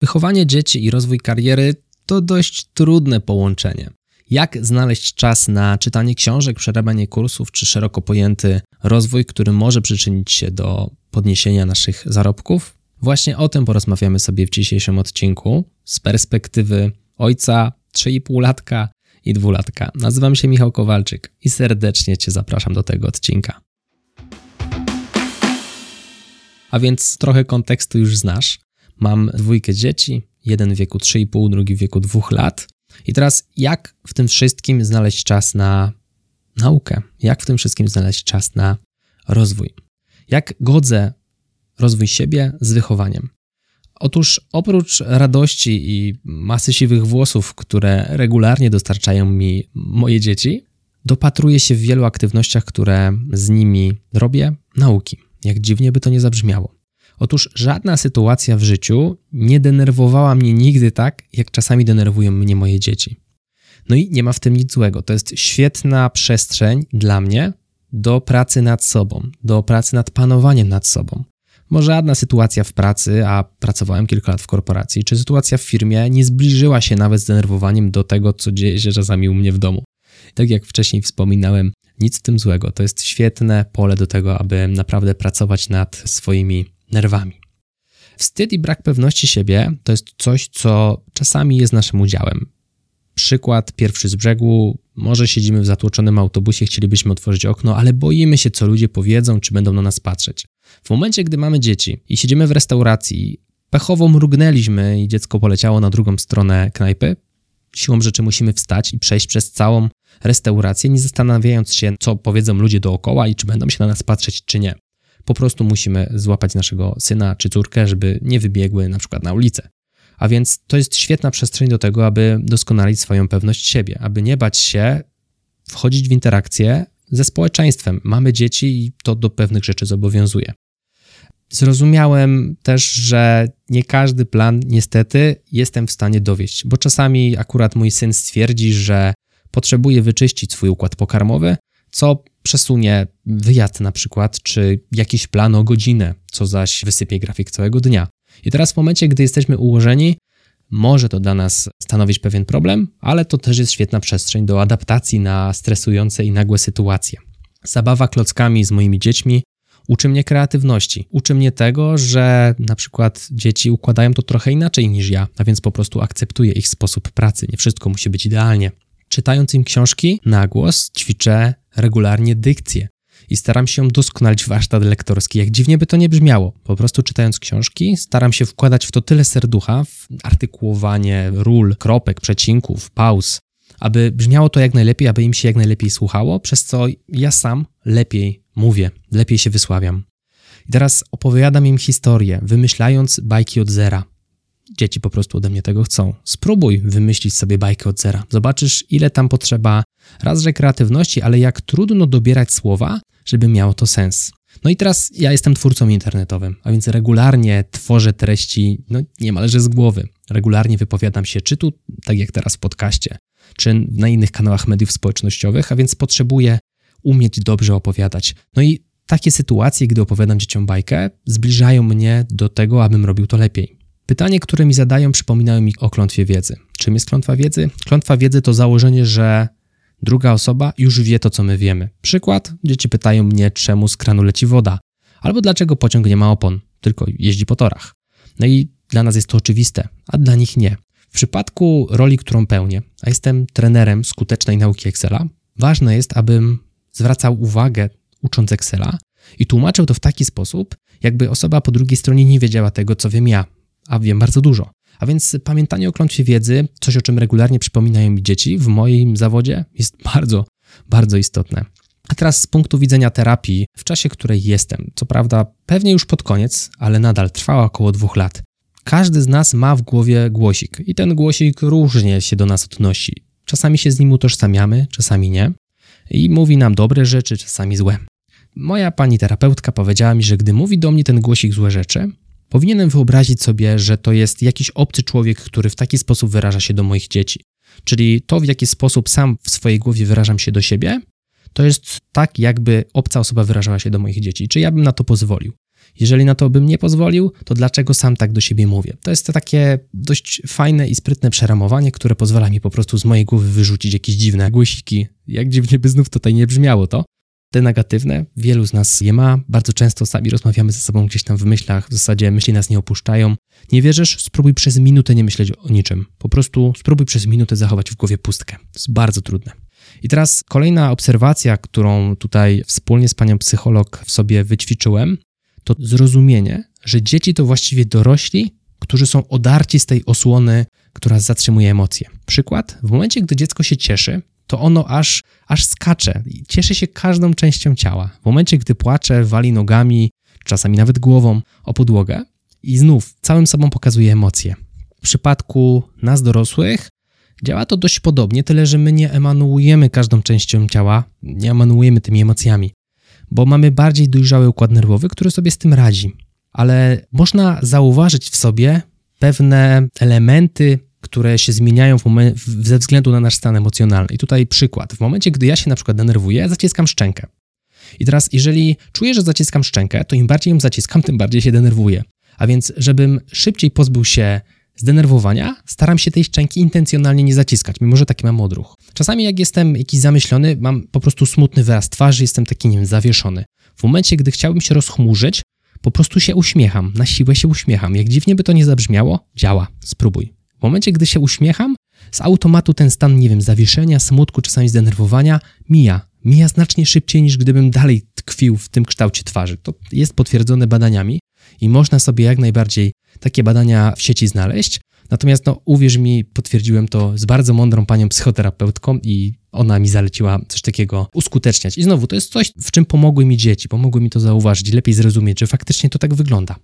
Wychowanie dzieci i rozwój kariery to dość trudne połączenie. Jak znaleźć czas na czytanie książek, przerabianie kursów czy szeroko pojęty rozwój, który może przyczynić się do podniesienia naszych zarobków? Właśnie o tym porozmawiamy sobie w dzisiejszym odcinku z perspektywy ojca 3,5-latka i dwulatka. Nazywam się Michał Kowalczyk i serdecznie Cię zapraszam do tego odcinka. A więc trochę kontekstu już znasz. Mam dwójkę dzieci, jeden w wieku 3,5, drugi w wieku 2 lat. I teraz, jak w tym wszystkim znaleźć czas na naukę? Jak w tym wszystkim znaleźć czas na rozwój? Jak godzę rozwój siebie z wychowaniem? Otóż oprócz radości i masy siwych włosów, które regularnie dostarczają mi moje dzieci, dopatruję się w wielu aktywnościach, które z nimi robię, nauki. Jak dziwnie by to nie zabrzmiało. Otóż żadna sytuacja w życiu nie denerwowała mnie nigdy tak, jak czasami denerwują mnie moje dzieci. No i nie ma w tym nic złego. To jest świetna przestrzeń dla mnie do pracy nad sobą, do pracy nad panowaniem nad sobą. Bo żadna sytuacja w pracy, a pracowałem kilka lat w korporacji, czy sytuacja w firmie nie zbliżyła się nawet z denerwowaniem do tego, co dzieje się czasami u mnie w domu. Tak jak wcześniej wspominałem, nic w tym złego. To jest świetne pole do tego, aby naprawdę pracować nad swoimi nerwami. Wstyd i brak pewności siebie to jest coś, co czasami jest naszym udziałem. Przykład pierwszy z brzegu. Może siedzimy w zatłoczonym autobusie, chcielibyśmy otworzyć okno, ale boimy się, co ludzie powiedzą, czy będą na nas patrzeć. W momencie, gdy mamy dzieci i siedzimy w restauracji, pechowo mrugnęliśmy i dziecko poleciało na drugą stronę knajpy, siłą rzeczy musimy wstać i przejść przez całą restaurację, nie zastanawiając się, co powiedzą ludzie dookoła i czy będą się na nas patrzeć, czy nie. Po prostu musimy złapać naszego syna czy córkę, żeby nie wybiegły na przykład na ulicę. A więc to jest świetna przestrzeń do tego, aby doskonalić swoją pewność siebie, aby nie bać się wchodzić w interakcję ze społeczeństwem. Mamy dzieci i to do pewnych rzeczy zobowiązuje. Zrozumiałem też, że nie każdy plan niestety jestem w stanie dowieść, bo czasami akurat mój syn stwierdzi, że potrzebuje wyczyścić swój układ pokarmowy, co przesunie wyjazd na przykład, czy jakiś plan o godzinę, co zaś wysypie grafik całego dnia. I teraz w momencie, gdy jesteśmy ułożeni, może to dla nas stanowić pewien problem, ale to też jest świetna przestrzeń do adaptacji na stresujące i nagłe sytuacje. Zabawa klockami z moimi dziećmi uczy mnie kreatywności. Uczy mnie tego, że na przykład dzieci układają to trochę inaczej niż ja, a więc po prostu akceptuję ich sposób pracy. Nie wszystko musi być idealnie. Czytając im książki na głos, ćwiczę regularnie dykcję i staram się doskonalić warsztat lektorski. Jak dziwnie by to nie brzmiało, po prostu czytając książki, staram się wkładać w to tyle serducha, w artykułowanie ról, kropek, przecinków, pauz, aby brzmiało to jak najlepiej, aby im się jak najlepiej słuchało, przez co ja sam lepiej mówię, lepiej się wysławiam. I teraz opowiadam im historię, wymyślając bajki od zera. Dzieci po prostu ode mnie tego chcą. Spróbuj wymyślić sobie bajkę od zera. Zobaczysz, ile tam potrzeba raz, że kreatywności, ale jak trudno dobierać słowa, żeby miało to sens. No i teraz ja jestem twórcą internetowym, a więc regularnie tworzę treści no, niemalże z głowy. Regularnie wypowiadam się, czy tu, tak jak teraz w podcaście, czy na innych kanałach mediów społecznościowych, a więc potrzebuję umieć dobrze opowiadać. No i takie sytuacje, gdy opowiadam dzieciom bajkę, zbliżają mnie do tego, abym robił to lepiej. Pytanie, które mi zadają, przypominają mi o klątwie wiedzy. Czym jest klątwa wiedzy? Klątwa wiedzy to założenie, że druga osoba już wie to, co my wiemy. Przykład: dzieci pytają mnie, czemu z kranu leci woda, albo dlaczego pociąg nie ma opon, tylko jeździ po torach. No i dla nas jest to oczywiste, a dla nich nie. W przypadku roli, którą pełnię, a jestem trenerem skutecznej nauki Excela, ważne jest, abym zwracał uwagę, ucząc Excela, i tłumaczył to w taki sposób, jakby osoba po drugiej stronie nie wiedziała tego, co wiem ja, a wiem bardzo dużo. A więc pamiętanie o klątwie wiedzy, coś o czym regularnie przypominają mi dzieci w moim zawodzie, jest bardzo, bardzo istotne. A teraz z punktu widzenia terapii, w czasie której jestem, co prawda pewnie już pod koniec, ale nadal trwała około dwóch lat. Każdy z nas ma w głowie głosik i ten głosik różnie się do nas odnosi. Czasami się z nim utożsamiamy, czasami nie. I mówi nam dobre rzeczy, czasami złe. Moja pani terapeutka powiedziała mi, że gdy mówi do mnie ten głosik złe rzeczy, Powinienem wyobrazić sobie, że to jest jakiś obcy człowiek, który w taki sposób wyraża się do moich dzieci. Czyli to, w jaki sposób sam w swojej głowie wyrażam się do siebie, to jest tak, jakby obca osoba wyrażała się do moich dzieci. Czy ja bym na to pozwolił? Jeżeli na to bym nie pozwolił, to dlaczego sam tak do siebie mówię? To jest to takie dość fajne i sprytne przeramowanie, które pozwala mi po prostu z mojej głowy wyrzucić jakieś dziwne głosiki. Jak dziwnie by znów tutaj nie brzmiało to. Te negatywne, wielu z nas je ma, bardzo często sami rozmawiamy ze sobą gdzieś tam w myślach, w zasadzie myśli nas nie opuszczają. Nie wierzysz? Spróbuj przez minutę nie myśleć o niczym. Po prostu spróbuj przez minutę zachować w głowie pustkę. To jest bardzo trudne. I teraz kolejna obserwacja, którą tutaj wspólnie z panią psycholog w sobie wyćwiczyłem, to zrozumienie, że dzieci to właściwie dorośli, którzy są odarci z tej osłony, która zatrzymuje emocje. Przykład, w momencie, gdy dziecko się cieszy, to ono aż, aż skacze, cieszy się każdą częścią ciała. W momencie, gdy płacze, wali nogami, czasami nawet głową o podłogę i znów całym sobą pokazuje emocje. W przypadku nas dorosłych działa to dość podobnie, tyle że my nie emanuujemy każdą częścią ciała, nie emanuujemy tymi emocjami, bo mamy bardziej dojrzały układ nerwowy, który sobie z tym radzi. Ale można zauważyć w sobie pewne elementy które się zmieniają ze względu na nasz stan emocjonalny. I tutaj przykład. W momencie, gdy ja się na przykład denerwuję, zaciskam szczękę. I teraz, jeżeli czuję, że zaciskam szczękę, to im bardziej ją zaciskam, tym bardziej się denerwuję. A więc, żebym szybciej pozbył się zdenerwowania, staram się tej szczęki intencjonalnie nie zaciskać, mimo że taki mam odruch. Czasami, jak jestem jakiś zamyślony, mam po prostu smutny wyraz twarzy, jestem taki, nie wiem, zawieszony. W momencie, gdy chciałbym się rozchmurzyć, po prostu się uśmiecham, na siłę się uśmiecham. Jak dziwnie by to nie zabrzmiało, działa. Spróbuj. W momencie, gdy się uśmiecham, z automatu ten stan, nie wiem, zawieszenia, smutku, czasami zdenerwowania mija. Mija znacznie szybciej niż gdybym dalej tkwił w tym kształcie twarzy. To jest potwierdzone badaniami i można sobie jak najbardziej takie badania w sieci znaleźć. Natomiast, no, uwierz mi, potwierdziłem to z bardzo mądrą panią psychoterapeutką i ona mi zaleciła coś takiego uskuteczniać. I znowu, to jest coś, w czym pomogły mi dzieci, pomogły mi to zauważyć, lepiej zrozumieć, że faktycznie to tak wygląda.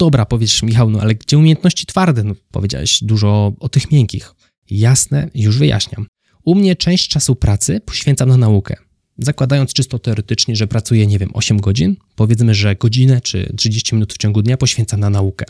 Dobra, powiesz Michał, no ale gdzie umiejętności twarde? No, powiedziałeś dużo o tych miękkich. Jasne, już wyjaśniam. U mnie część czasu pracy poświęcam na naukę. Zakładając czysto teoretycznie, że pracuję, nie wiem, 8 godzin, powiedzmy, że godzinę czy 30 minut w ciągu dnia poświęcam na naukę.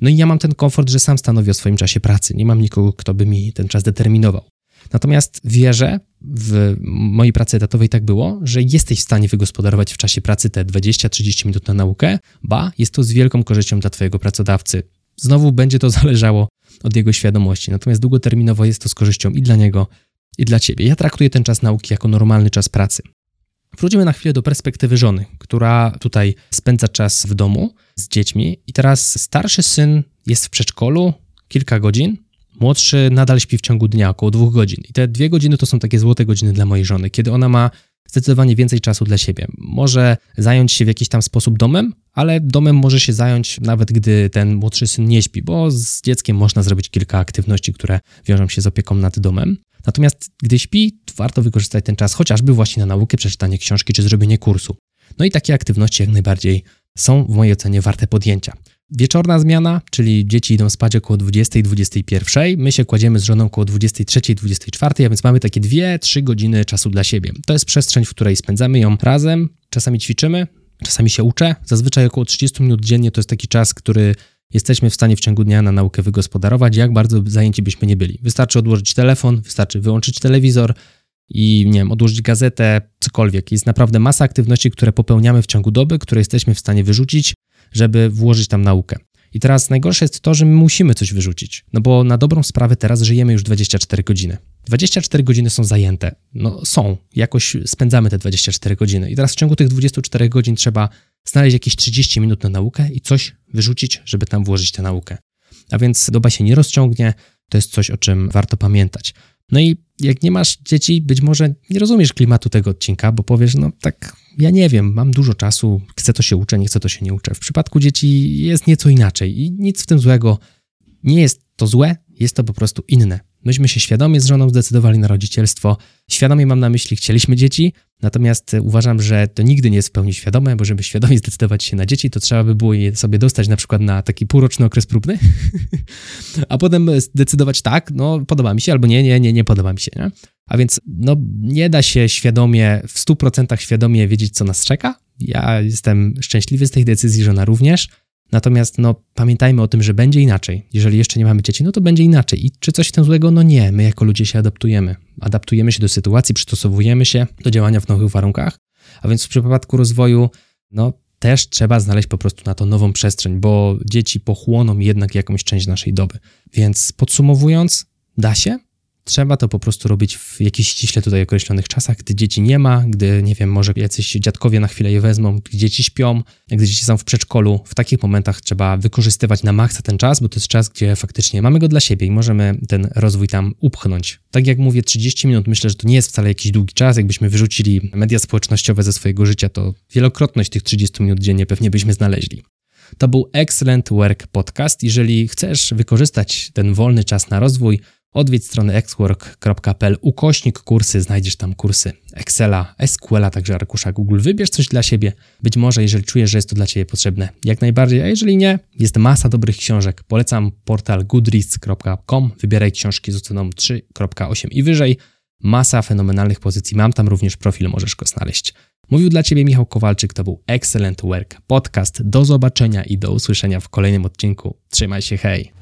No i ja mam ten komfort, że sam stanowię o swoim czasie pracy. Nie mam nikogo, kto by mi ten czas determinował. Natomiast wierzę, w mojej pracy etatowej tak było, że jesteś w stanie wygospodarować w czasie pracy te 20-30 minut na naukę, ba, jest to z wielką korzyścią dla Twojego pracodawcy. Znowu będzie to zależało od jego świadomości, natomiast długoterminowo jest to z korzyścią i dla niego, i dla Ciebie. Ja traktuję ten czas nauki jako normalny czas pracy. Wrócimy na chwilę do perspektywy żony, która tutaj spędza czas w domu z dziećmi i teraz starszy syn jest w przedszkolu kilka godzin, Młodszy nadal śpi w ciągu dnia około dwóch godzin. I te dwie godziny to są takie złote godziny dla mojej żony, kiedy ona ma zdecydowanie więcej czasu dla siebie. Może zająć się w jakiś tam sposób domem, ale domem może się zająć nawet gdy ten młodszy syn nie śpi, bo z dzieckiem można zrobić kilka aktywności, które wiążą się z opieką nad domem. Natomiast gdy śpi, warto wykorzystać ten czas chociażby właśnie na naukę, przeczytanie książki czy zrobienie kursu. No i takie aktywności jak najbardziej są w mojej ocenie warte podjęcia. Wieczorna zmiana, czyli dzieci idą spać około 20-21, my się kładziemy z żoną około 23-24, a więc mamy takie 2-3 godziny czasu dla siebie. To jest przestrzeń, w której spędzamy ją razem, czasami ćwiczymy, czasami się uczę. Zazwyczaj około 30 minut dziennie to jest taki czas, który jesteśmy w stanie w ciągu dnia na naukę wygospodarować, jak bardzo zajęci byśmy nie byli. Wystarczy odłożyć telefon, wystarczy wyłączyć telewizor i nie wiem, odłożyć gazetę, cokolwiek. Jest naprawdę masa aktywności, które popełniamy w ciągu doby, które jesteśmy w stanie wyrzucić żeby włożyć tam naukę. I teraz najgorsze jest to, że my musimy coś wyrzucić, no bo na dobrą sprawę teraz żyjemy już 24 godziny. 24 godziny są zajęte. No są, jakoś spędzamy te 24 godziny. I teraz w ciągu tych 24 godzin trzeba znaleźć jakieś 30 minut na naukę i coś wyrzucić, żeby tam włożyć tę naukę. A więc doba się nie rozciągnie, to jest coś, o czym warto pamiętać. No i jak nie masz dzieci, być może nie rozumiesz klimatu tego odcinka, bo powiesz, no tak, ja nie wiem, mam dużo czasu, chcę to się uczę, nie chcę to się nie uczę. W przypadku dzieci jest nieco inaczej i nic w tym złego. Nie jest to złe, jest to po prostu inne. Myśmy się świadomie z żoną zdecydowali na rodzicielstwo. Świadomie mam na myśli, chcieliśmy dzieci, natomiast uważam, że to nigdy nie jest w pełni świadome, bo żeby świadomie zdecydować się na dzieci, to trzeba by było je sobie dostać na przykład na taki półroczny okres próbny, a potem zdecydować tak, no podoba mi się, albo nie, nie, nie, nie podoba mi się. Nie? A więc no, nie da się świadomie, w 100% świadomie wiedzieć, co nas czeka. Ja jestem szczęśliwy z tej decyzji, żona również. Natomiast no, pamiętajmy o tym, że będzie inaczej. Jeżeli jeszcze nie mamy dzieci, no to będzie inaczej. I czy coś w tym złego? No nie, my jako ludzie się adaptujemy. Adaptujemy się do sytuacji, przystosowujemy się do działania w nowych warunkach. A więc w przypadku rozwoju, no też trzeba znaleźć po prostu na to nową przestrzeń, bo dzieci pochłoną jednak jakąś część naszej doby. Więc podsumowując, da się, Trzeba to po prostu robić w jakichś ściśle tutaj określonych czasach, gdy dzieci nie ma, gdy, nie wiem, może jacyś dziadkowie na chwilę je wezmą, gdy dzieci śpią, gdy dzieci są w przedszkolu. W takich momentach trzeba wykorzystywać na maksa ten czas, bo to jest czas, gdzie faktycznie mamy go dla siebie i możemy ten rozwój tam upchnąć. Tak jak mówię, 30 minut myślę, że to nie jest wcale jakiś długi czas. Jakbyśmy wyrzucili media społecznościowe ze swojego życia, to wielokrotność tych 30 minut dziennie pewnie byśmy znaleźli. To był Excellent Work Podcast. Jeżeli chcesz wykorzystać ten wolny czas na rozwój, Odwiedź stronę xwork.pl ukośnik kursy, znajdziesz tam kursy Excela, SQL, także arkusza Google. Wybierz coś dla siebie. Być może, jeżeli czujesz, że jest to dla Ciebie potrzebne, jak najbardziej, a jeżeli nie, jest masa dobrych książek. Polecam portal goodreads.com, wybieraj książki z oceną 3.8 i wyżej. Masa fenomenalnych pozycji, mam tam również profil, możesz go znaleźć. Mówił dla Ciebie Michał Kowalczyk, to był Excellent Work Podcast. Do zobaczenia i do usłyszenia w kolejnym odcinku. Trzymaj się, hej!